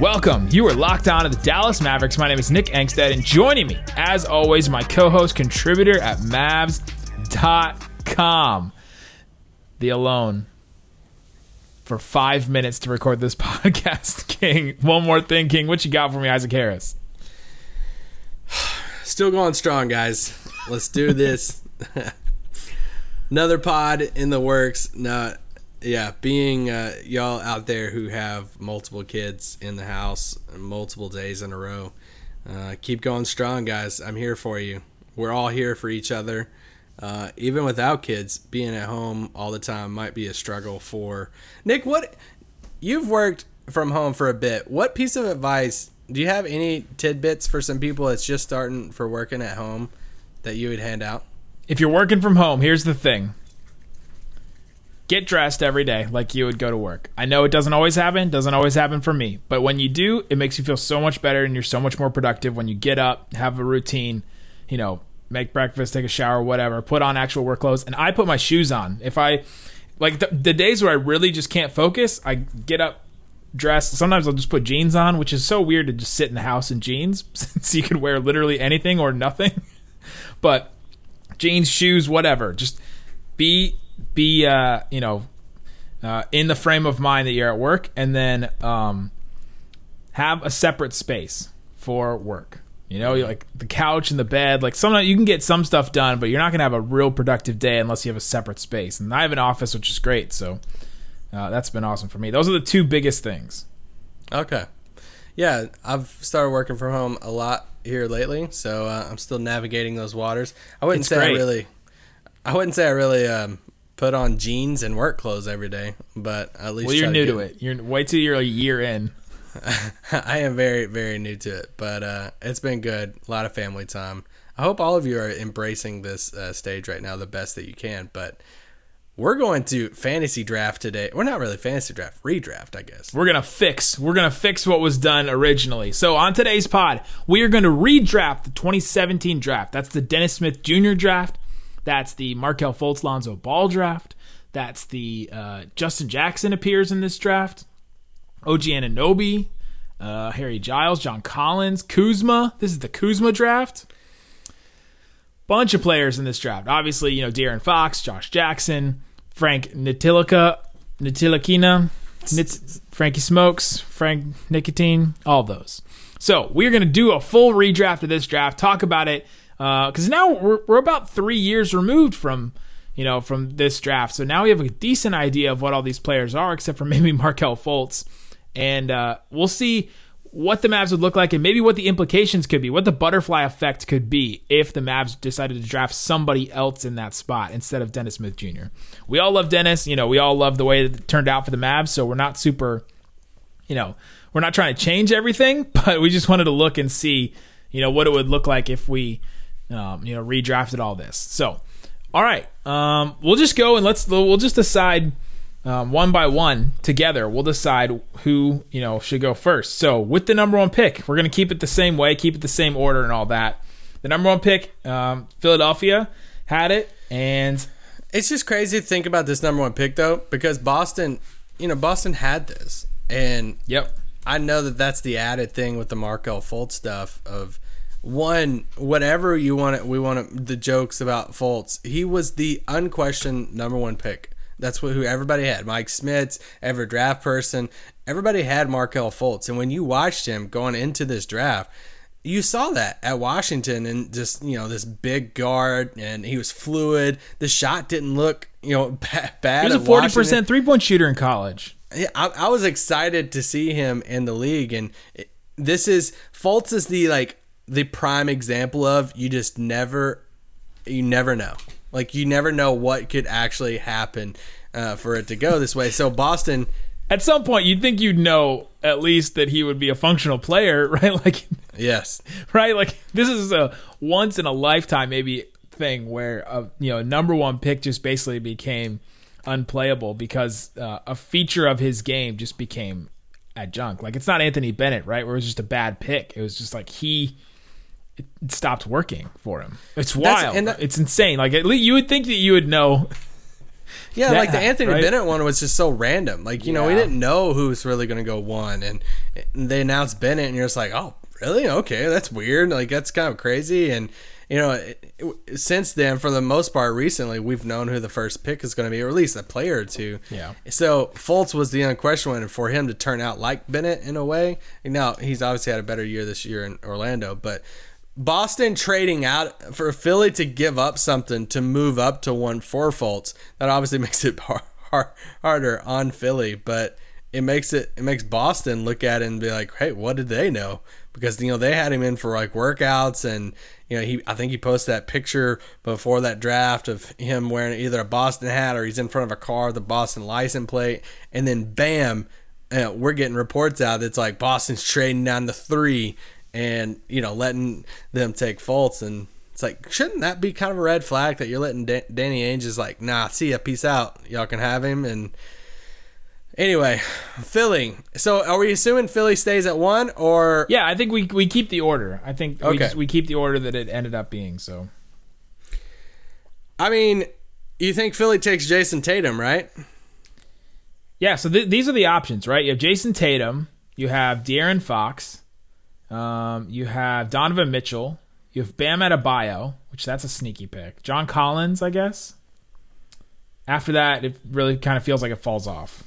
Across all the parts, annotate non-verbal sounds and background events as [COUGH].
welcome. You are locked on to the Dallas Mavericks. My name is Nick Angstadt, and joining me, as always, my co host, contributor at Mavs.com, the alone, for five minutes to record this [LAUGHS] podcast. King, one more thing, King. What you got for me, Isaac Harris? [SIGHS] Still going strong, guys. Let's do this. [LAUGHS] Another pod in the works. No, yeah, being uh, y'all out there who have multiple kids in the house multiple days in a row, uh, keep going strong, guys. I'm here for you. We're all here for each other. Uh, even without kids, being at home all the time might be a struggle for Nick. What you've worked from home for a bit. What piece of advice do you have? Any tidbits for some people that's just starting for working at home that you would hand out? If you're working from home, here's the thing get dressed every day like you would go to work. I know it doesn't always happen, doesn't always happen for me, but when you do, it makes you feel so much better and you're so much more productive when you get up, have a routine, you know, make breakfast, take a shower, whatever, put on actual work clothes. And I put my shoes on. If I, like the, the days where I really just can't focus, I get up, dress. Sometimes I'll just put jeans on, which is so weird to just sit in the house in jeans [LAUGHS] since you can wear literally anything or nothing. [LAUGHS] but jeans, shoes, whatever. Just be be uh, you know uh, in the frame of mind that you're at work, and then um, have a separate space for work. You know, like the couch and the bed. Like sometimes you can get some stuff done, but you're not gonna have a real productive day unless you have a separate space. And I have an office, which is great. So uh, that's been awesome for me. Those are the two biggest things. Okay. Yeah, I've started working from home a lot here lately, so uh, I'm still navigating those waters. I wouldn't It's say great. I really, I wouldn't say I really um, put on jeans and work clothes every day, but at least Well, you're new get- to it. You're wait till you're a year in. [LAUGHS] I am very, very new to it, but uh, it's been good. A lot of family time. I hope all of you are embracing this uh, stage right now the best that you can. But we're going to fantasy draft today. We're not really fantasy draft, redraft, I guess. We're gonna fix. We're gonna fix what was done originally. So on today's pod, we are going to redraft the 2017 draft. That's the Dennis Smith Jr. draft. That's the Markelle Fultz Lonzo Ball draft. That's the uh, Justin Jackson appears in this draft. OG Anunoby, uh, Harry Giles, John Collins, Kuzma. This is the Kuzma draft. Bunch of players in this draft. Obviously, you know De'Aaron Fox, Josh Jackson, Frank Nitilika, Nitilikina, Nit, Frankie Smokes, Frank Nicotine, all those. So we're gonna do a full redraft of this draft, talk about it, because now we're, we're about three years removed from you know from this draft. So now we have a decent idea of what all these players are, except for [LAUGHS] maybe Markelle Fultz, and uh, we'll see what the Mavs would look like and maybe what the implications could be, what the butterfly effect could be if the Mavs decided to draft somebody else in that spot instead of Dennis Smith Jr. We all love Dennis, you know, we all love the way it turned out for the Mavs, so we're not super, you know, we're not trying to change everything, [LAUGHS] but we just wanted to look and see, you know, what it would look like if we, um, you know, redrafted all this. So, all right, um, we'll just go and let's we'll just decide um, one by one together. We'll decide who you know should go first. So with the number one pick, we're gonna keep it the same way, keep it the same order, and all that. The number one pick, um, Philadelphia had it, and It's just crazy to think about this number one pick though, because Boston, you know, Boston had this, and yep, I know that that's the added thing with the Markelle Fultz stuff of one whatever you want it we want it, the jokes about Fultz he was the unquestioned number one pick. That's what who everybody had. Mike Smith every draft person everybody had Markelle Fultz. And when you watched him going into this draft you saw that at Washington and just you know this big guard and he was fluid. The shot didn't look you know [LAUGHS] bad, bad he was a at forty Washington. percent three point shooter in college. Yeah, I, I was excited to see him in the league, and it, this is Fultz is the like the prime example of you just never, you never know. Like you never know what could actually happen uh, for it to go this way. So Boston, at some point you'd think you'd know at least that he would be a functional player, [LAUGHS] right? Like Yes. [LAUGHS] right? Like this is a once in a lifetime maybe thing where a you know number one pick just basically became unplayable because uh, a feature of his game just became adjunct. Like it's not Anthony Bennett, right? Where it was just a bad pick. It was just like he it stopped working for him. It's That's- wild. and that- it's insane. Like at least you would think that you would know. [LAUGHS] Yeah, like the Anthony right? Bennett one was just so random. Like, you know, we didn't know who was really going to go one. And they announced Bennett, and you're just like, oh, really? Okay, that's weird. Like, that's kind of crazy. And, you know, it, it- since then, for the most part, recently, we've known who the first pick is going to be, or at least a player or two. Yeah. So Fultz was the unquestioned one, and for him to turn out like Bennett in a way, now he's obviously had a better year this year in Orlando, but Boston trading out for Philly to give up something to move up to one for Fultz. that obviously [LAUGHS] makes it har- har- harder on Philly, but it makes it it makes Boston look at it and be like, hey, what did they know? Because you know they had him in for like workouts and you know he I think he posted that picture before that draft of him wearing either a Boston hat or he's in front of a car with the Boston license plate, and then bam, uh, we're getting reports out that's like Boston's trading down to three and you know letting them take Fultz and it's like shouldn't that be kind of a red flag that you're letting Dan- Danny Ainge is like nah see ya peace out y'all can have him and anyway Philly so are we assuming Philly stays at one or Yeah, I think we we keep the order. I think we, Okay. just, we keep the order that it ended up being. So I mean you think Philly takes Jayson Tatum right Yeah, so th- these are the options, right? You have Jayson Tatum, you have De'Aaron Fox, um, you have Donovan Mitchell, you have Bam Adebayo, which that's a sneaky pick. John Collins, I guess. After that, it really kind of feels like it falls off.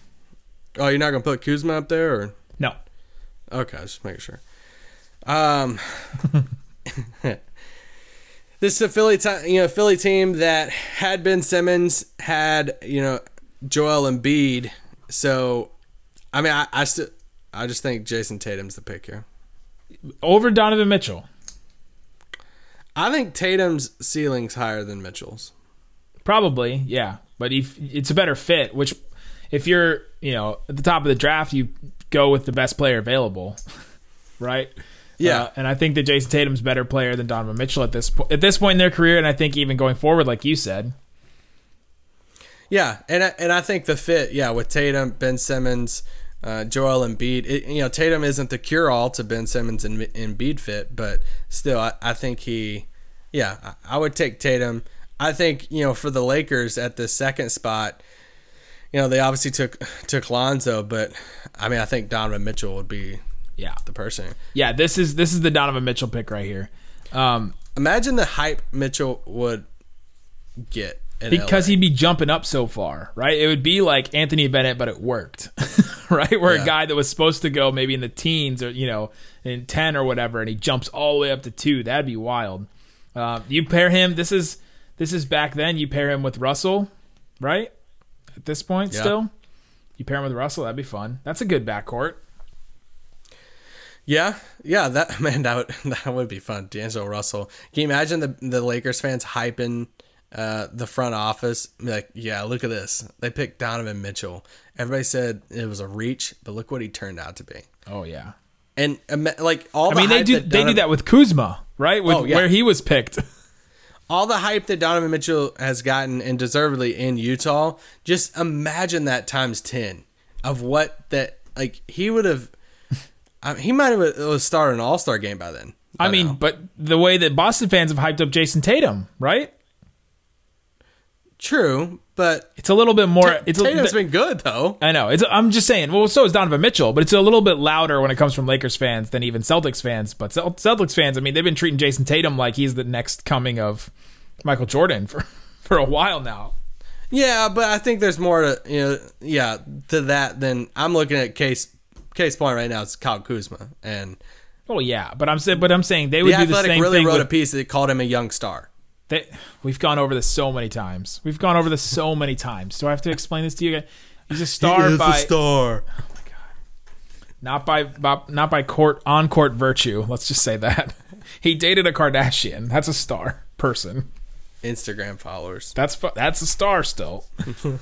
oh you're not gonna put Kuzma up there or No, Okay, just making sure. Um, [LAUGHS] this is a Philly, ti- you know, Philly team that had Ben Simmons, had you know Joel Embiid. So, I mean, I, I still, I just think Jayson Tatum's the pick here. Over Donovan Mitchell. I think Tatum's ceiling's higher than Mitchell's. Probably, yeah. But if it's a better fit, which if you're, you know, at the top of the draft, you go with the best player available, [LAUGHS] right? Yeah. Uh, and I think that Jayson Tatum's better player than Donovan Mitchell at this po- at this point in their career, and I think even going forward, like you said, Yeah, and I, and I think the fit, yeah, with Tatum, Ben Simmons, uh, Joel Embiid. It, you know, Tatum isn't the cure all to Ben Simmons and Embiid fit, but still, I, I think he, yeah, I, I would take Tatum. I think you know for the Lakers at the second spot, you know they obviously took took Lonzo, but I mean I think Donovan Mitchell would be yeah, the person. yeah. This is this is the Donovan Mitchell pick right here, um, Imagine the hype Mitchell would get in because LA. he'd be jumping up so far, right? It would be like Anthony Bennett, but it worked, [LAUGHS] [LAUGHS] right? Where Yeah. a guy that was supposed to go maybe in the teens or you know in ten or whatever, and he jumps all the way up to two. That'd be wild. Uh, you pair him. This is this is back then. You pair him with Russell, right? At this point, Yeah. still, you pair him with Russell. That'd be fun. That's a good backcourt. Yeah, yeah, that [LAUGHS] man, that would [LAUGHS] that would be fun. D'Angelo Russell. Can you imagine the the Lakers fans hyping uh, the front office? Like, yeah, look at this. They picked Donovan Mitchell. Everybody said it was a reach, but look what he turned out to be. Oh yeah. And like all I mean, they do that they do that with Kuzma, right? With Oh, yeah. where he was picked. [LAUGHS] all the hype that Donovan Mitchell has gotten and deservedly in Utah, just imagine that times 10 of what that like he would have [LAUGHS] I mean, he might have uh, started an All-Star game by then. I by mean, now. but the way that Boston fans have hyped up Jayson Tatum, right? True, but It's a little bit more. It's a, Tatum's been good though. I know. It's. I'm just saying. Well, so is Donovan Mitchell, but it's a little bit louder when it comes from Lakers fans than even Celtics fans. But Celtics fans, I mean, they've been treating Jayson Tatum like he's the next coming of Michael Jordan for [LAUGHS] for a while now. Yeah, but I think there's more to you know, yeah, to that than I'm looking at case case point right now. It's Kyle Kuzma, and Oh yeah, but I'm saying, but I'm saying they would the do the Athletic same really thing. wrote with, a piece that called him a young star. They, we've gone over this so many times. We've gone over this so many times. Do I have to explain this to you? again? He's a star by star. Oh my god. Not by, by not by court on court virtue. Let's just say that [LAUGHS] he dated a Kardashian. That's a star person. Instagram followers. That's that's a star still. [LAUGHS]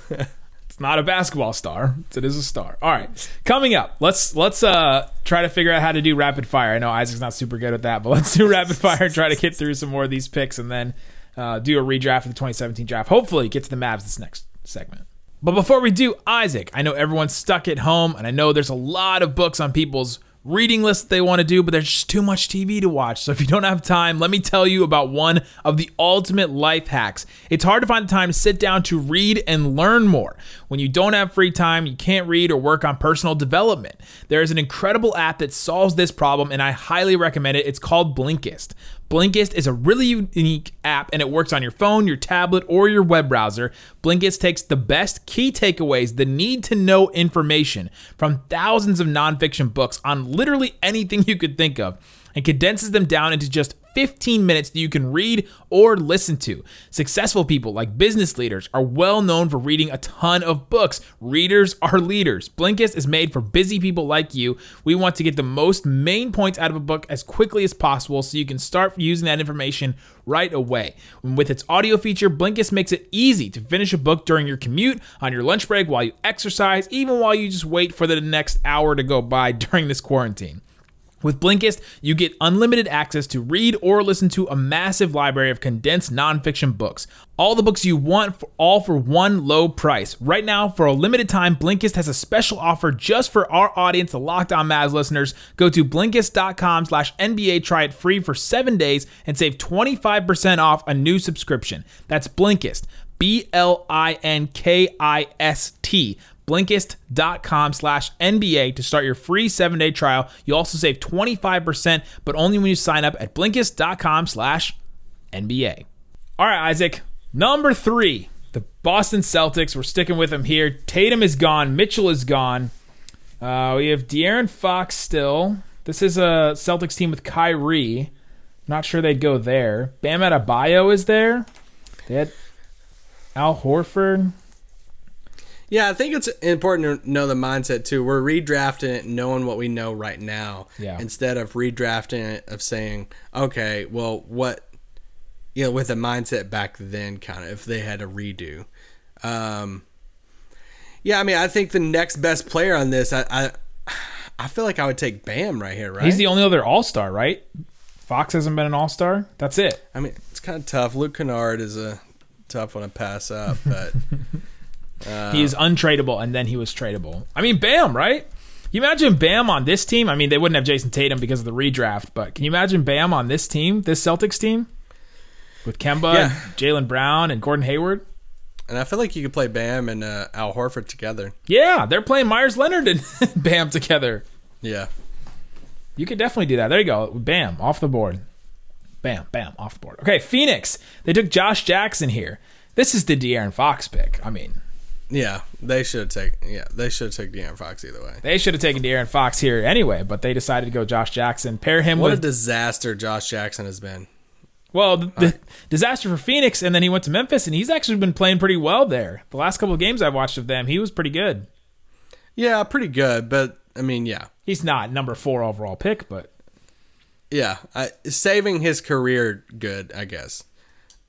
It's not a basketball star. It is a star. All right. Coming up, let's let's uh try to figure out how to do rapid fire. I know Isaac's not super good at that, but let's do rapid fire and try to get through some more of these picks and then uh, do a redraft of the 2017 draft. Hopefully, get to the Mavs this next segment. But before we do, Isaac, I know everyone's stuck at home, and I know there's a lot of books on people's reading list they want to do, but there's just too much TV to watch. So if you don't have time, let me tell you about one of the ultimate life hacks. It's hard to find the time to sit down to read and learn more. When you don't have free time, you can't read or work on personal development. There is an incredible app that solves this problem, and I highly recommend it. It's called Blinkist. Blinkist is a really unique app and it works on your phone, your tablet, or your web browser. Blinkist takes the best key takeaways, the need to know information from thousands of nonfiction books on literally anything [LAUGHS] you could think of and condenses them down into just 15 minutes that you can read or listen to. Successful people like business leaders are well known for reading a ton of books. Readers are leaders. Blinkist is made for busy people like you. We want to get the most main points out of a book as quickly as possible so you can start using that information right away. With its audio feature, Blinkist makes it easy to finish a book during your commute, on your lunch break, while you exercise, even while you just wait for the next hour to go by [LAUGHS] during this quarantine. With Blinkist, you get unlimited access to read or listen to a massive library of condensed nonfiction books. All the books you want, for, all for one low price. Right now, for a limited time, Blinkist has a special offer just for our audience, the Locked On Mavs listeners. Go to Blinkist.com slash NBA, try it free for seven days, and save 25% off a new subscription. That's Blinkist, B-L-I-N-K-I-S-T blinkist.com slash NBA to start your free seven-day trial. You also save 25%, but only when you sign up at blinkist.com slash NBA. All right, Isaac. Number three, the Boston Celtics. We're sticking with them here. Tatum is gone. Mitchell is gone. Uh, we have De'Aaron Fox still. This is a Celtics team with Kyrie. Not sure they'd go there. Bam Adebayo is there. They had Al Horford. Yeah, I think it's important to know the mindset too. We're redrafting it knowing what we know right now. Yeah. Instead of redrafting it of saying, okay, well, what, you know, with the mindset back then, kind of, if they had a redo. Um, yeah, I mean, I think the next best player on this, I, I, I feel like I would take Bam right here, right? He's the only other All Star, right? Fox hasn't been an All Star. That's it. I mean, it's kind of tough. Luke Kennard is a tough one to pass up, but. [LAUGHS] he is untradeable, and then he was tradable. I mean, Bam, right? You imagine Bam on this team? I mean, they wouldn't have Jayson Tatum because of the redraft, but can you imagine Bam on this team, this Celtics team, with Kemba, Yeah. Jaylen Brown, and Gordon Hayward? And I feel like you could play Bam and uh, Al Horford together. Yeah, they're playing Meyers Leonard and [LAUGHS] Bam together. Yeah. You could definitely do that. There you go. Bam, off the board. Bam, bam, off the board. Okay, Phoenix. They took Josh Jackson here. This is the De'Aaron Fox pick. I mean, Yeah, they should take. Yeah, they should take De'Aaron Fox either way. they should have taken De'Aaron Fox here anyway, but they decided to go Josh Jackson. Pair him What a disaster Josh Jackson has been. Well, the, the disaster for Phoenix, and then he went to Memphis, and he's actually been playing pretty well there. The last couple of games I've watched of them, he was pretty good. Yeah, pretty good, but I mean, yeah, He's not number four overall pick, but yeah, I, saving his career good, I guess.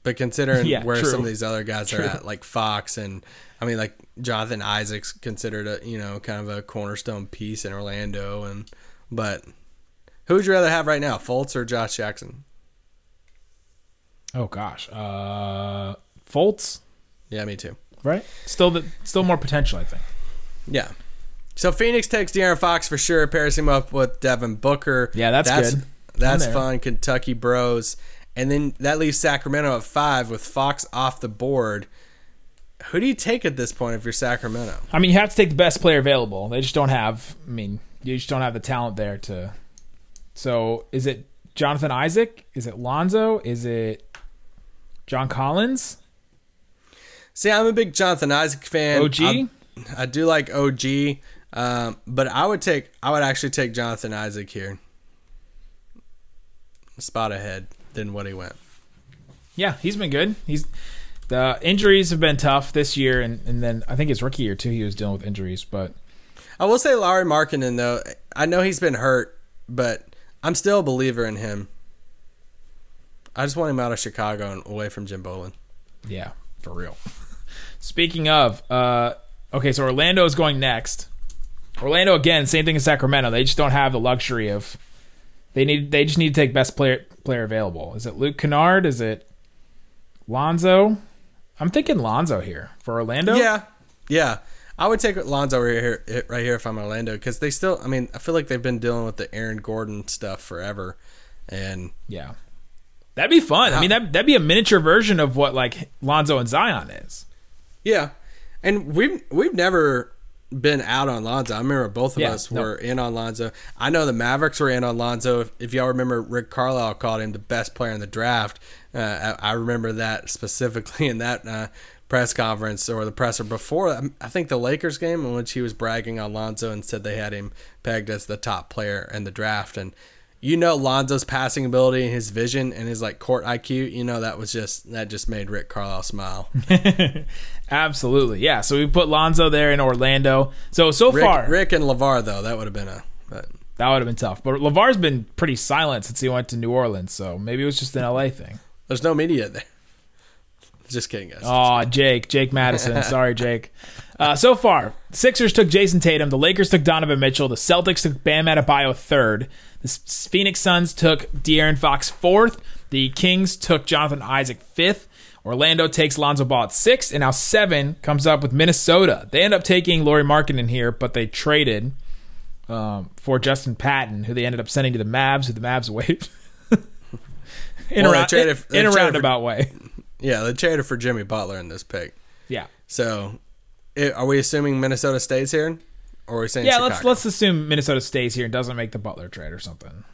But considering [LAUGHS] Yeah, where true. some of these other guys True. are at, like Fox and I mean, like Jonathan Isaac's considered a you know kind of a cornerstone piece in Orlando, and but who would you rather have right now, Fultz or Josh Jackson? oh gosh, uh, Fultz, Yeah, me too. right? Still, the, still more potential, I think. Yeah. So Phoenix takes De'Aaron Fox for sure, pairs him up with Devin Booker. Yeah, that's good. That's fun. Kentucky Bros. And then that leaves Sacramento at five with Fox off the board. Who do you take at this point if you're Sacramento? I mean, you have to take the best player available. They just don't have. I mean, you just don't have the talent there to. So, is it Jonathan Isaac? Is it Lonzo? Is it John Collins? See, I'm a big Jonathan Isaac fan. OG? I, I do like OG, um, but I would take. I would actually take Jonathan Isaac here. Spot ahead than what he went. Yeah, he's been good. He's the injuries have been tough this year, and, and then I think his rookie year too. He was dealing with injuries, but I will say Larry Markkanen though. I know he's been hurt, but I'm still a believer in him. I just want him out of Chicago and away from Jim Boylen. yeah, for real. Speaking of, uh, Okay, so Orlando is going next. Orlando again, same thing as Sacramento. They just don't have the luxury of. They need. They just need to take best player player available. Is it Luke Kennard? Is it Lonzo? I'm thinking Lonzo here for Orlando. Yeah, yeah. I would take Lonzo right here, right here if I'm Orlando, because they still. I mean, I feel like they've been dealing with the Aaron Gordon stuff forever, and yeah. That'd be fun. I mean, that that'd be a miniature version of what like Lonzo and Zion is. yeah, and we've we've never been out on Lonzo. I remember both of Yeah, us no. were in on Lonzo. I know the Mavericks were in on Lonzo. If, if y'all remember, Rick Carlisle called him the best player in the draft. Uh, I, I remember that specifically [LAUGHS] in that uh, press conference or the presser before. um, I think the Lakers game in which he was bragging on Lonzo and said they had him pegged as the top player in the draft. And you know Lonzo's passing ability and his vision and his like court IQ. You know that was just that just made Rick Carlisle smile. [LAUGHS] [LAUGHS] Absolutely, yeah. So we put Lonzo there in Orlando. So so Rick, far, Rick and LaVar though that would have been a. But that would have been tough. But Lavar's been pretty silent since he went to New Orleans. So maybe it was just an LA thing. There's no media there. [LAUGHS] Just kidding, guys. Oh, Jake, Jake Madison. [LAUGHS] Sorry, Jake. Uh, so far, Sixers took Jayson Tatum. The Lakers took Donovan Mitchell. The Celtics took Bam Adebayo third. The Phoenix Suns took De'Aaron Fox fourth. The Kings took Jonathan Isaac fifth. Orlando takes Lonzo Ball at six, and now seven comes up with Minnesota. They end up taking Lauri Markkanen here, but they traded um, for Justin Patton, who they ended up sending to the Mavs, who the Mavs [LAUGHS] waived. in, Well, a, round, in, in a traded for- roundabout way. Yeah, they traded for Jimmy Butler in this pick. Yeah. So, i are we assuming Minnesota stays here, or are we saying Yeah, Chicago? let's let's assume Minnesota stays here and doesn't make the Butler trade or something.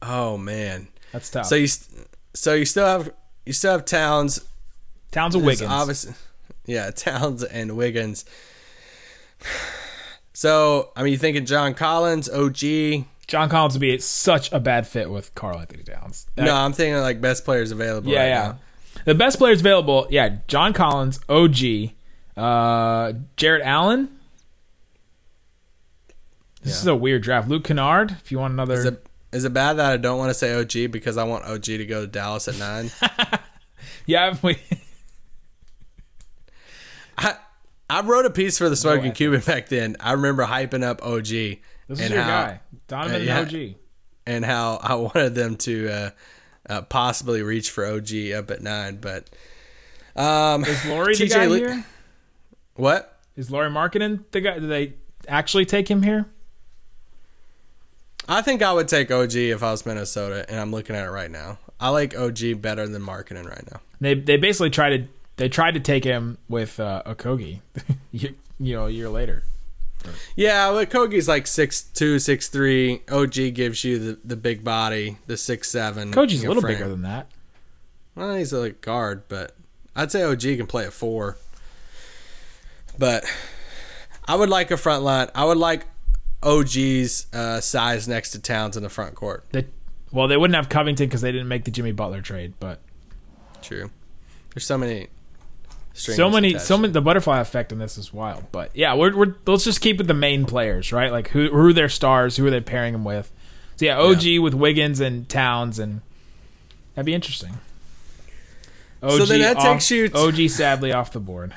Oh man, That's tough. so you st- so you still have you still have Towns, Towns and Wiggins. obvious- yeah, [LAUGHS] Towns and Wiggins. [SIGHS] So I mean, you thinking John Collins, OG? John Collins would be such a bad fit with Carl Anthony Towns. No, I'm thinking like best players available. yeah, right yeah. now. The best players available, yeah, John Collins, OG, uh, Jarrett Allen. This Yeah. is a weird draft. Luke Kennard, if you want another. Is it bad that I don't want to say OG because I want OG to go to Dallas at nine? [LAUGHS] yeah, we, I I wrote a piece for the Smoking ethics. Cuban back then. I remember hyping up OG this is your how guy, Donovan uh, yeah. OG. and how I wanted them to uh, uh, possibly reach for OG up at nine, but um, Is Lauri the guy Lee- here? what? Is Lauri Markkanen the guy? Did they actually take him here? I think I would take OG if I was Minnesota, and I'm looking at it right now. I like OG better than Markkanen right now. They they basically tried to they tried to take him with uh, Okogie, [LAUGHS] you, you know, a year later. Yeah, but Kogi's like six two, six three. OG gives you the, the big body, the six seven. Kogie's a little frame. bigger than that. Well, he's a like, guard, but I'd say OG can play at four. But I would like a front line. I would like OG's uh, size next to Towns in the front court. They, well, they wouldn't have Covington because they didn't make the Jimmy Butler trade, but True. There's so many. so many, so many. The butterfly effect in this is wild. But yeah, we're, we're let's just keep with the main players, right? Like who who are their stars? Who are they pairing them with? So yeah, OG with Wiggins and Towns, and that'd be interesting. OG So then that off- takes you to- OG sadly off the board.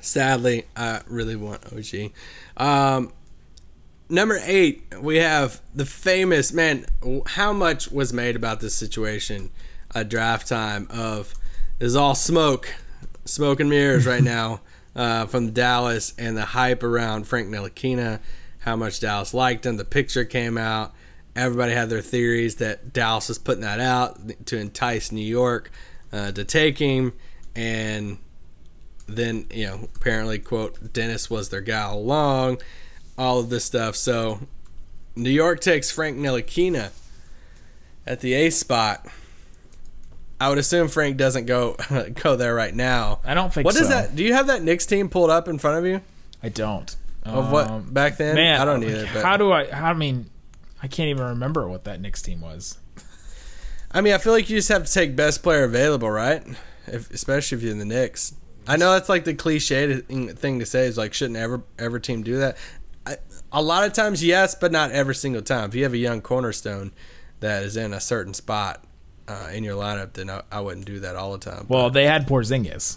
Sadly, I really want OG. Um, number eight, we have the famous man. How much was made about this situation at draft time? Of is all smoke, smoke and mirrors right now [LAUGHS] uh, from Dallas and the hype around Frank Ntilikina. How much Dallas liked him. The picture came out. Everybody had their theories that Dallas was putting that out to entice New York uh, to take him, and then you know apparently quote Dennis was their guy all along, all of this stuff. So New York takes Frank Ntilikina at the A spot. I would assume Frank doesn't go [LAUGHS] go there right now. I don't think What is so. that? Do you have that Knicks team pulled up in front of you I don't. of Um, what back then? Man, I don't either. But How do I? How I mean, I can't even remember what that Knicks team was. I mean, I feel like you just have to take best player available, right? If, especially if you're in the Knicks. I know that's like the cliche thing to say is like, shouldn't ever ever team do that? A lot of times, yes, but not every single time. If you have a young cornerstone that is in a certain spot uh, in your lineup, then I, I wouldn't do that all the time. Well, they had Porzingis.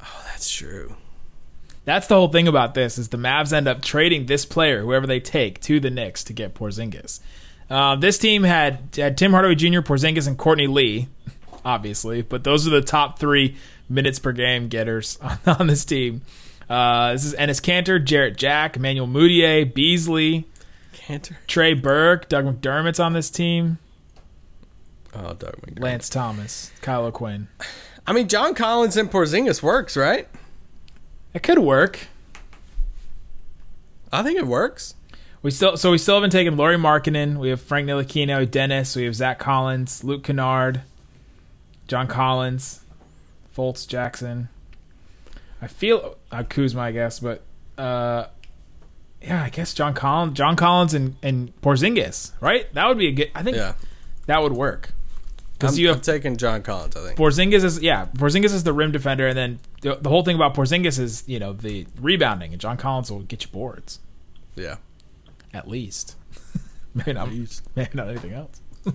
oh, that's true. That's the whole thing about this is the Mavs end up trading this player, whoever they take, to the Knicks to get Porzingis. Uh, this team had had Tim Hardaway Jr., Porzingis, and Courtney Lee, obviously, but those are the top three minutes per game getters [LAUGHS] on, on this team. Uh, this is Enes Kanter, Jarrett Jack, Emmanuel Mudiay, Beasley, Kanter. Trey Burke, Doug McDermott's on this team, Oh, Doug McDermott. Lance Thomas, Kyle O'Quinn. I mean, John Collins and Porzingis works, right? It could work. I think it works. We still so we still haven't taken Lauri Markkanen. We have Frank Ntilikina, Dennis. We have Zach Collins, Luke Kennard, John Collins, Fultz Jackson. I feel uh, Kuzma, I guess, but uh, yeah, I guess John Collins, John Collins, and and Porzingis, right? That would be a good. I think Yeah. that would work because you I'm have taking John Collins, I think. Porzingis is yeah, Porzingis is the rim defender, and then the, the whole thing about Porzingis is you know the rebounding, and John Collins will get you boards Yeah. at least. [LAUGHS] maybe not, maybe not anything else. [LAUGHS]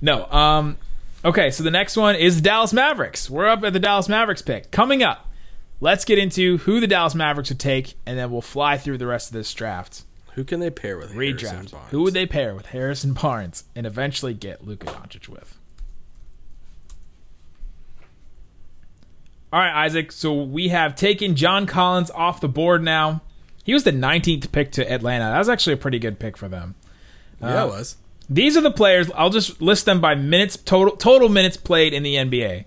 no. Um. Okay, so the next one is the Dallas Mavericks. We're up at the Dallas Mavericks pick. Coming up, let's get into who the Dallas Mavericks would take, and then we'll fly through the rest of this draft. Who can they pair with? Harrison Redraft. Who would they pair with Harrison Barnes and eventually get Luka Doncic with? All right, Isaac. So we have taken John Collins off the board now. He was the 19th pick to Atlanta. That was actually a pretty good pick for them. Yeah, it uh, was. These are the players. I'll just list them by minutes total total minutes played in the NBA.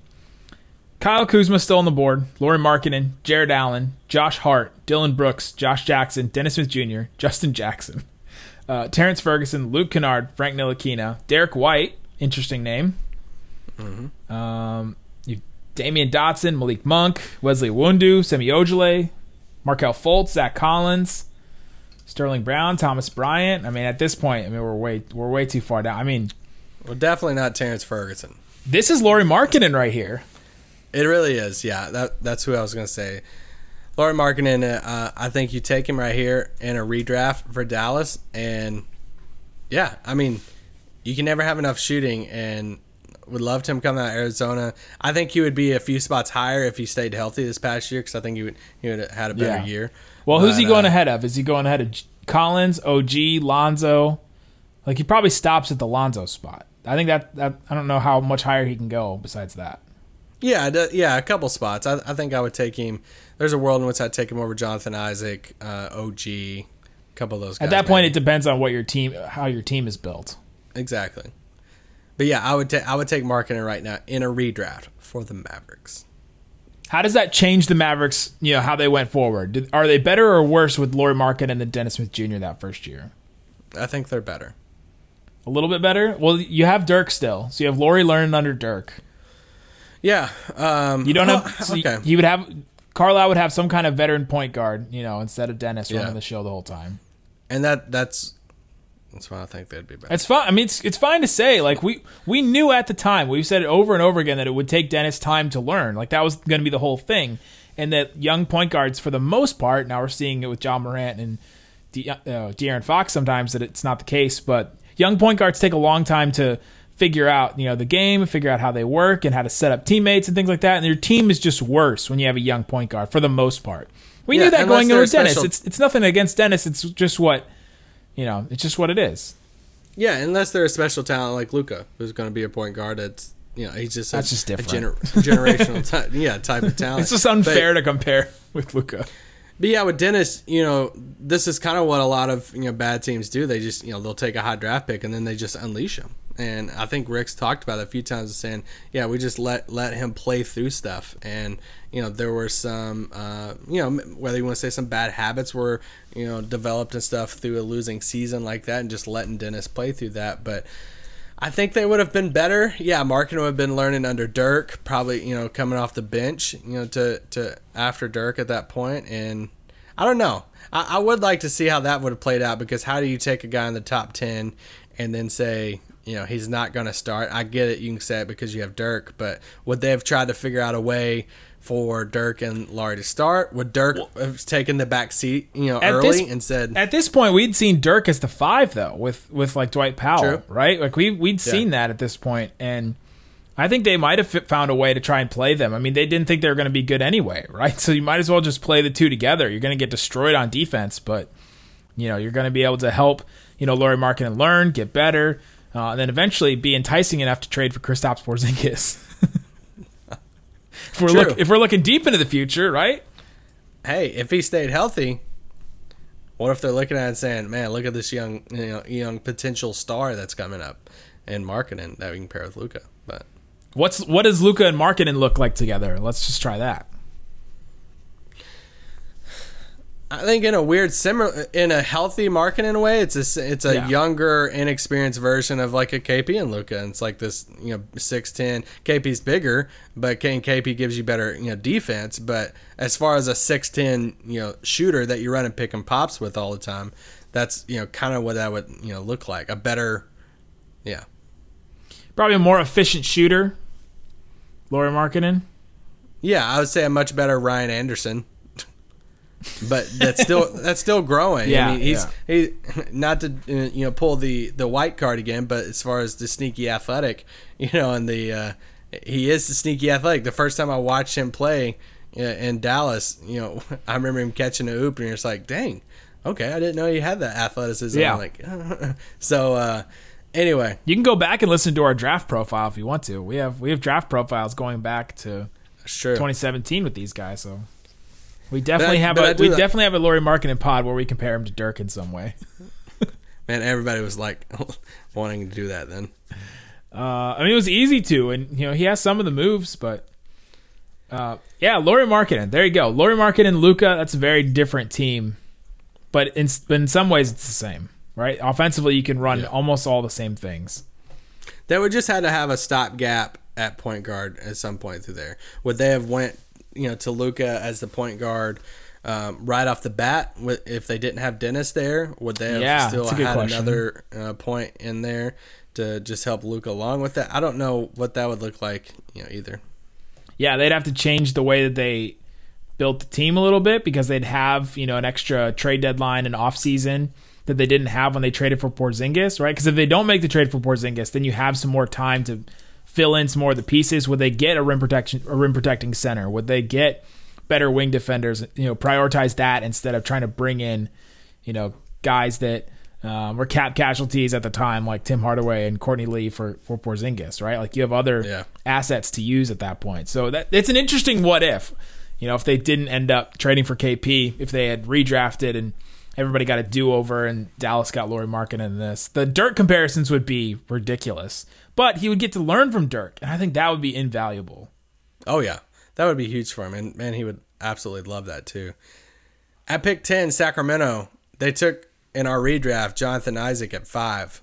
Kyle Kuzma still on the board. Lauri Markkanen, Jarrett Allen, Josh Hart, Dillon Brooks, Josh Jackson, Dennis Smith Jr., Justin Jackson, uh, Terrence Ferguson, Luke Kennard, Frank Ntilikina, Derrick White, interesting name. Um, you Damyean Dotson, Malik Monk, Wesley Iwundu, Semi Ojeleye, Markelle Fultz, Zach Collins, Sterling Brown, Thomas Bryant. I mean, at this point, I mean, we're way we're way too far down. I mean, Well, definitely not Terrence Ferguson. this is Lauri Markkanen right here. It really is. Yeah, that that's who I was gonna say. Lauri Markkanen, uh, I think you take him right here in a redraft for Dallas, and yeah, I mean, you can never have enough shooting, and would love to him coming out of Arizona. I think he would be a few spots higher if he stayed healthy this past year, because I think he would he would have had a better Yeah. year. Well, who's he going uh, ahead of? Is he going ahead of Collins, OG, Lonzo? Like he probably stops at the Lonzo spot. I think that, that I don't know how much higher he can go besides that. Yeah, d- yeah, a couple spots. I, I think I would take him. There's a world in which I'd take him over Jonathan Isaac, uh, OG, a couple of those. guys. At that point, maybe. it depends on what your team, how your team is built. Exactly. But yeah, I would take I would take Markkanen right now in a redraft for the Mavericks. How does that change the Mavericks? You know how they went forward. Did, are they better or worse with Lauri Markkanen and then Dennis Smith Jr. that first year? I think they're better. A little bit better. Well, you have Dirk still, so you have Lauri learning under Dirk. Yeah. Um, You don't well, have. So okay. He would have. Carlisle would have some kind of veteran point guard, you know, instead of Dennis Yeah. running the show the whole time. and that that's that's why I think that'd be better. It's fine. I mean, it's it's fine to say. Like we we knew at the time, we've said it over and over again that it would take Dennis time to learn. Like that was going to be the whole thing, and that young point guards, for the most part, now we're seeing it with Ja Morant and De, uh, De'Aaron Fox. Sometimes that it's not the case, but young point guards take a long time to figure out you know the game, figure out how they work, and how to set up teammates and things like that. And your team is just worse when you have a young point guard for the most part. We Yeah, knew that going in with Dennis. special- It's it's nothing against Dennis. It's just what you know. It's just what it is. yeah, unless they're a special talent like Luka, who's going to be a point guard. That's you know he's just a, That's just a different. [LAUGHS] generational type, yeah type of talent. It's just unfair to compare with Luka. But yeah, with Dennis, you know, this is kind of what a lot of you know bad teams do. They just you know they'll take a high draft pick and then they just unleash him. And I think Rick's talked about it a few times, saying, "Yeah, we just let let him play through stuff." And you know, there were some, uh, you know, whether you want to say some bad habits were you know developed and stuff through a losing season like that, and just letting Dennis play through that. But I think they would have been better. Yeah, Markkanen would have been learning under Dirk, probably you know coming off the bench, you know, to to after Dirk at that point, and I don't know. I, I would like to see how that would have played out because how do you take a guy in the top ten and then say you know he's not going to start? I get it, you can say it because you have Dirk, but would they have tried to figure out a way? For Dirk and Lauri to start, would Dirk have taken the back seat, you know, early this- and said, At this point, we'd seen Dirk as the five though, with with like Dwight Powell, True. right? Like we we'd seen that at this point, and I think they might have found a way to try and play them. I mean, they didn't think they were going to be good anyway, [LAUGHS] right? So you might as well just play the two together. You're going to get destroyed on defense, but you know you're going to be able to help you know Lauri Markkanen and learn, get better, uh, and then eventually be enticing enough to trade for Kristaps Porzingis. [LAUGHS] if we're look, if we're looking deep into the future, right? Hey, if he stayed healthy, what if they're looking at it and saying, "Man, look at this young, you know, young potential star that's coming up," and Markkanen that we can pair with Luka. But What's what does Luka and Markkanen look like together? Let's just try that. I think in a weird similar, in a healthy Markkanen way, it's a it's a Yeah. younger, inexperienced version of like a KP and Luka. And it's like this, you know, six ten. KP's bigger, but K and KP gives you better, you know, defense. But as far as a six ten, you know, shooter that you run and pick and pops with all the time, that's you know kind of what that would you know look like. A better, yeah, Probably a more efficient shooter. Lauri Markkanen. yeah. I would say a much better Ryan Anderson. [LAUGHS] but that's still that's still growing. Yeah, I mean, he's he not to uh, you know pull the the white card again, but as far as the sneaky athletic, [LAUGHS] you know, and the uh, he is the sneaky athletic. The first time I watched him play uh, in Dallas, you know, [LAUGHS] I remember him catching a hoop, and you're just like, dang, okay, I didn't know he had that athleticism. Yeah. like so. uh Anyway, You can go back and listen to our draft profile if you want to. We have we have draft profiles going back to sure. 2017 with these guys, so we definitely I- have a I a do we that- definitely have a Lauri Markkanen pod where we compare him to Dirk in some way. [LAUGHS] Man, everybody was like [LAUGHS] wanting to do that then. Uh, I mean, it was easy to, and you know he has some of the moves, but uh, yeah, Lauri Markkanen. There you go, Lauri Markkanen, Luka. That's a very different team, but in but in some ways it's the same, right? Offensively, you can run almost all the same things. They would just had to have a stopgap at point guard at some point through there. Would they have went you know to Luka as the point guard um, right off the bat? If they didn't have Dennis there, would they have Yeah, still had question. another uh, point in there to just help Luka along with that? I don't know what that would look like, you know, either. yeah, they'd have to change the way that they built the team a little bit because they'd have, you know, an extra trade deadline and off season that they didn't have when they traded for Porzingis, right? Because if they don't make the trade for Porzingis, then you have some more time to fill in some more of the pieces. Would they get a rim protection a rim protecting center? Would they get better wing defenders? You know, prioritize that instead of trying to bring in, you know, guys that um, were cap casualties at the time, like Tim Hardaway and Courtney Lee for for Porzingis, right? Like you have other Yeah. assets to use at that point. So that it's an interesting what if. You know, if they didn't end up trading for KP, if they had redrafted and everybody got a do over and Dallas got Lauri Markkanen in this, the Dirk comparisons would be ridiculous. But he would get to learn from Dirk, and I think that would be invaluable. Oh yeah, that would be huge for him, and man, he would absolutely love that too. At pick ten, Sacramento, they took in our redraft Jonathan Isaac at five.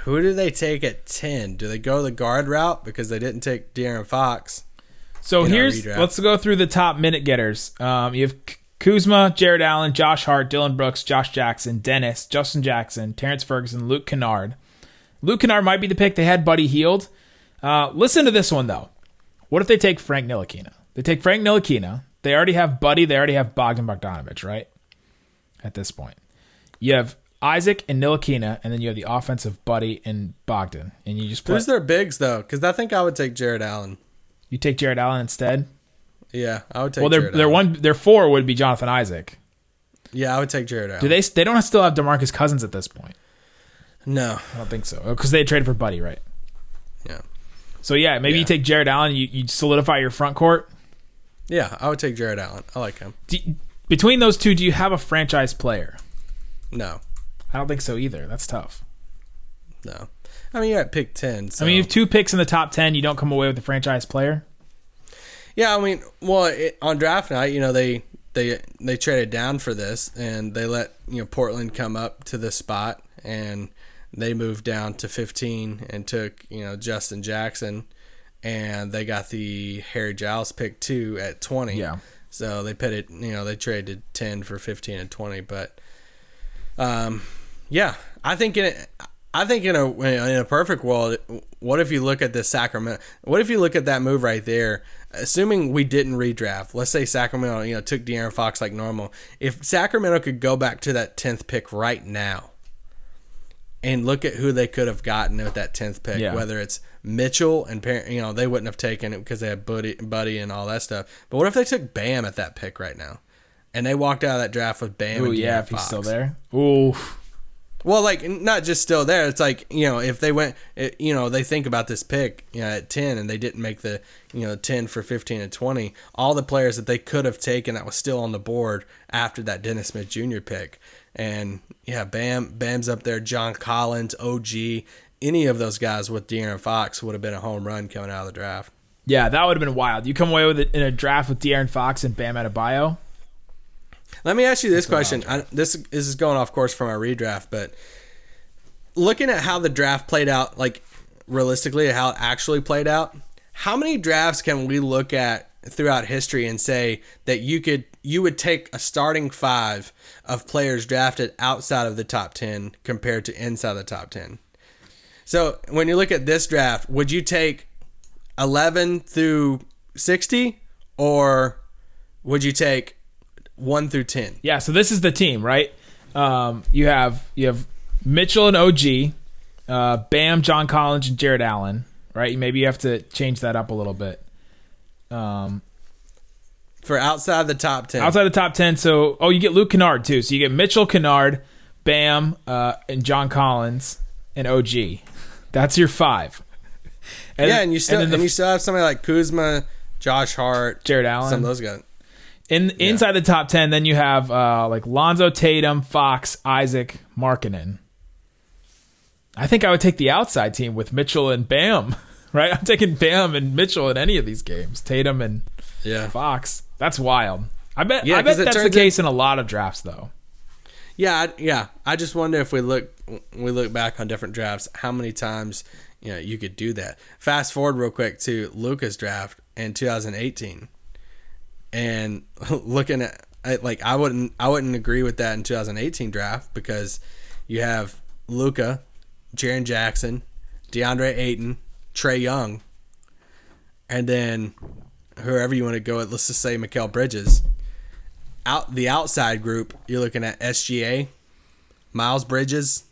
Who do they take at ten? Do they go the guard route because they didn't take De'Aaron Fox? So here's let's go through the top minute getters. Um, you have Kuzma, Jarrett Allen, Josh Hart, Dillon Brooks, Josh Jackson, Dennis, Justin Jackson, Terrence Ferguson, Luke Kennard. Luke Kennard might be the pick. They had Buddy Hield. Uh, listen to this one though. What if they take Frank Ntilikina? They take Frank Ntilikina. They already have Buddy. They already have Bogdan Bogdanovich, right? At this point, you have Isaac and Ntilikina, and then you have the offensive Buddy and Bogdan, and you just play. Who's their bigs though? Because I think I would take Jarrett Allen. You take Jarrett Allen instead. Yeah, I would take. Well, their Jared their Allen. one their four would be Jonathan Isaac. Yeah, I would take Jarrett Allen. Do they? They don't still have Demarcus Cousins at this point. No. I don't think so oh, because they traded for Buddy, right? Yeah. So yeah, maybe you take Jarrett Allen. You, you solidify your front court. Yeah, I would take Jarrett Allen. I like him. Do, between those two, do you have a franchise player? No, I don't think so either. That's tough. no. I mean, you're at pick ten. So. I mean, you have two picks in the top ten. You don't come away with a franchise player. Yeah, I mean, well, it, on draft night, you know, they they they traded down for this, and they let you know Portland come up to the spot, and they moved down to 15 and took you know Justin Jackson, and they got the Harry Giles pick two at 20. Yeah. So they put it, you know, they traded 10 for 15 and 20, but um, yeah, I think in a, I think in a in a perfect world, what if you look at the Sacramento? What if you look at that move right there? Assuming we didn't redraft, let's say Sacramento, you know, took De'Aaron Fox like normal. If Sacramento could go back to that tenth pick right now, and look at who they could have gotten with that tenth pick, Yeah. whether it's Mitchell and Par- you know they wouldn't have taken it because they had Buddy, Buddy and all that stuff. But what if they took Bam at that pick right now, and they walked out of that draft with Bam? Oh yeah, De'Aaron if he's still there. Ooh, Well, like not just still there. It's like you know if they went, it, you know, they think about this pick you know, at ten, and they didn't make the you know ten for fifteen and twenty. All the players that they could have taken that was still on the board after that Dennis Smith Jr. pick, and yeah, Bam, Bam's up there. John Collins, OG, any of those guys with De'Aaron Fox would have been a home run coming out of the draft. yeah, that would have been wild. You come away with it in a draft with De'Aaron Fox and Bam Adebayo. Let me ask you this question. I, this this is going off course from our redraft, but looking at how the draft played out, like realistically, how it actually played out, how many drafts can we look at throughout history and say that you could you would take a starting five of players drafted outside of the top ten compared to inside the top ten? So when you look at this draft, would you take eleven through sixty, or would you take one through ten? Yeah, so this is the team, right? Um, you have you have Mitchell and OG, uh, Bam, John Collins, and Jarrett Allen, right? Maybe you have to change that up a little bit. Um, for outside the top 10. outside the top ten, so oh, you get Luke Kennard too. So you get Mitchell Kennard, Bam, uh, and John Collins and OG. That's your five. yeah, and you still and, the- you still have somebody like Kuzma, Josh Hart, Jarrett Allen. some of those guys. In inside the top ten, then you have uh, like Lonzo Tatum, Fox, Isaac, Markkanen. I think I would take the outside team with Mitchell and Bam. [LAUGHS] Right, I'm taking Bam and Mitchell in any of these games. Tatum and Yeah. Fox. That's wild. I bet. Yeah, I bet that's the case in a lot of drafts, though. Yeah, I, yeah. I just wonder if we look we look back on different drafts, how many times you know you could do that. Fast forward real quick to Luka's draft in 2018, and [LAUGHS] looking at like I wouldn't I wouldn't agree with that in 2018 draft because you have Luka, Jaren Jackson, DeAndre Ayton, Trae Young, and then whoever you want to go at. Let's just say Mikal Bridges. Out the outside group, you're looking at SGA, Miles Bridges.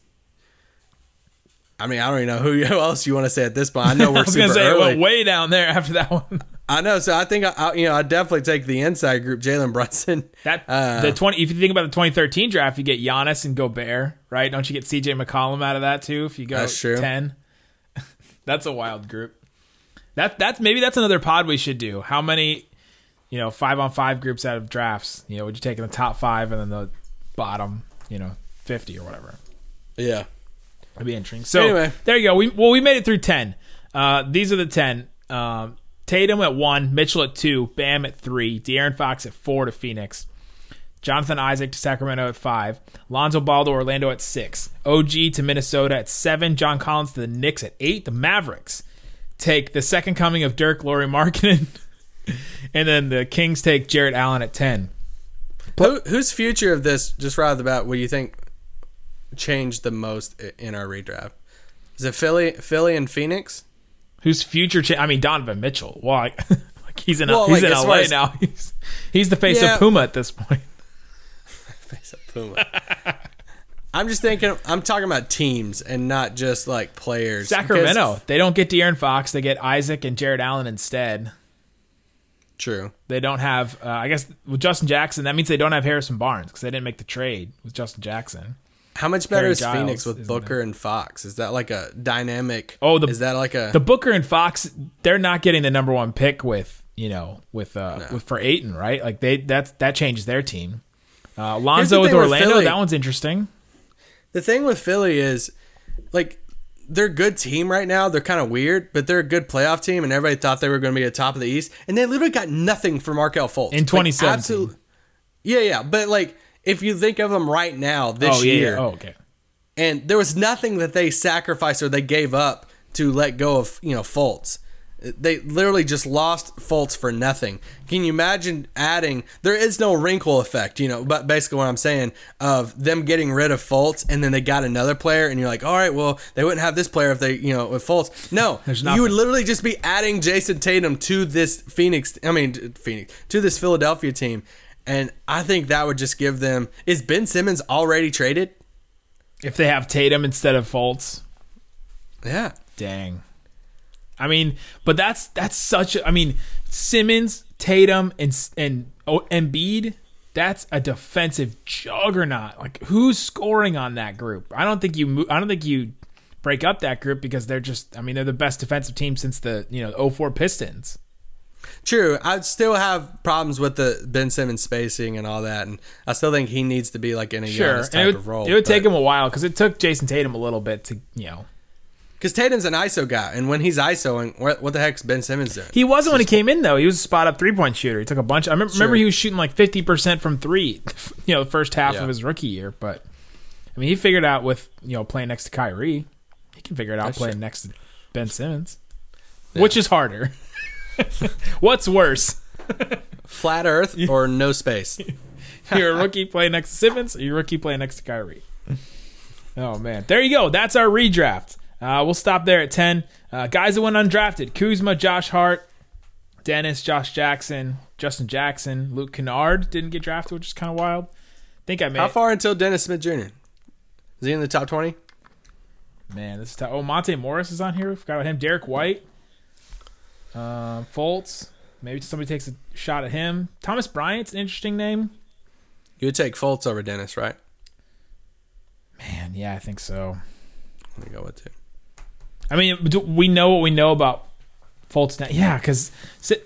I mean, I don't even know who, who [LAUGHS] else you want to say at this point. I know we're [LAUGHS] I was super gonna say it early. went way down there after that one. I know, so I think I, I you know I definitely take the inside group, Jalen Brunson. That Uh, the twenty. If you think about the 2013 draft, you get Giannis and Gobert, right? Don't you get CJ McCollum out of that too? If you go That's true. 10, [LAUGHS] that's a wild group. That that's maybe that's another pod we should do. How many, you know, five on five groups out of drafts? You know, would you take in the top five and then the bottom, you know, 50 or whatever? Yeah, That'd be interesting. So Anyway. there you go. We well we made it through ten. Uh, these are the ten. Um, Tatum at one, Mitchell at two, Bam at three, De'Aaron Fox at four to Phoenix, Jonathan Isaac to Sacramento at five, Lonzo Ball to Orlando at six, OG to Minnesota at seven, John Collins to the Knicks at eight. The Mavericks take the second coming of Dirk, Lauri Markkanen, [LAUGHS] and then the Kings take Jarrett Allen at ten. Who, whose future of this, just right off the bat, what do you think changed the most in our redraft? Is it Philly, Philly and Phoenix? Whose future? Cha- I mean, Donovan Mitchell. Why? [LAUGHS] like he's in Well, he's like, in as LA as- now. [LAUGHS] He's he's the face Yeah. of Puma at this point. [LAUGHS] Face of Puma. I'm just thinking. I'm talking about teams and not just like players. Sacramento. Because- They don't get De'Aaron Fox. They get Isaac and Jarrett Allen instead. True. They don't have. Uh, I guess with Justin Jackson, that means they don't have Harrison Barnes because they didn't make the trade with Justin Jackson. How much better Harry is Giles Phoenix with Booker and Fox? Is that like a dynamic? Oh, the- is that like a The Booker and Fox, they're not getting the number one pick with you know with uh with for Ayton, right? Like they that's that changes their team. Uh, Lonzo with with Orlando, Philly. that one's interesting. The thing with Philly is, like, they're a good team right now. They're kind of weird, but they're a good playoff team, and everybody thought they were going to be at top of the East, and they literally got nothing for Markelle Fultz In Like, 2017. yeah, yeah, but like if you think of them right now this oh yeah, year, yeah. Oh okay. and there was nothing that they sacrificed or they gave up to let go of you know Fultz. They literally just lost Fultz for nothing. Can you imagine adding? There is no wrinkle effect, you know. But basically, what I'm saying of them getting rid of Fultz and then they got another player, and you're like, all right, well, they wouldn't have this player if they, you know, with Fultz. No, [LAUGHS] There's you would literally just be adding Jayson Tatum to this Phoenix. I mean, Phoenix to this Philadelphia team, and I think that would just give them. Is Ben Simmons already traded? If they have Tatum instead of Fultz, Yeah. dang. I mean, but that's that's such a. I mean, Simmons, Tatum, and and oh, Embiid. That's a defensive juggernaut. Like who's scoring on that group? I don't think you. I don't think you break up that group because they're just. I mean, they're the best defensive team since the you know 04 Pistons. True. I'd still have problems with the Ben Simmons spacing and all that, and I still think he needs to be like in a Sure, Giannis and type it would, of role. it would take him a while because it took Jayson Tatum a little bit to you know. because Tatum's an ISO guy, and when he's ISOing, what, what the heck's Ben Simmons doing? He wasn't when he came in though. He was a spot up three point shooter. He took a bunch. I remember, remember he was shooting like fifty percent from three. [LAUGHS] You know, the first half Yeah. of his rookie year. But I mean, he figured out with you know playing next to Kyrie, he can figure it out That's playing true. next to Ben Simmons, which is harder. [LAUGHS] What's worse? Flat Earth [LAUGHS] or no space? [LAUGHS] You're a rookie playing next to Simmons, or you're a rookie playing next to Kyrie. Oh man, there you go. That's our redraft. Uh, we'll stop there at ten. Uh, guys that went undrafted: Kuzma, Josh Hart, Dennis, Josh Jackson, Justin Jackson, Luke Kennard didn't get drafted, which is kind of wild. I think I made. How far until Dennis Smith Jr.? Is he in the top twenty? Man, this is tough. Oh, Monte Morris is on here. We forgot about him. Derrick White, uh, Fultz. Maybe somebody takes a shot at him. Thomas Bryant's an interesting name. You would take Fultz over Dennis, right? Man, yeah, I think so. Let me go with two. I mean, we know what we know about Fultz now. Yeah, because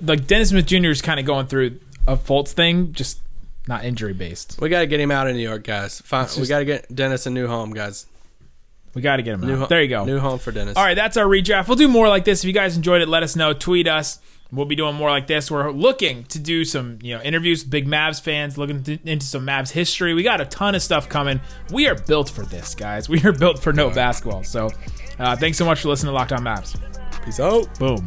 like Dennis Smith Jr. is kind of going through a Fultz thing, just not injury based. We got to get him out of New York, guys. Fine. we got to get Dennis a new home, guys. We got to get him New out. ho- There you go. New home for Dennis. All right, that's our redraft. We'll do more like this. If you guys enjoyed it, let us know. Tweet us. We'll be doing more like this. We're looking to do some, you know, interviews with big Mavs fans, looking to, into some Mavs history. We got a ton of stuff coming. We are built for this, guys. We are built for no basketball. So, uh, thanks so much for listening to Locked On Mavs. Peace out. Boom.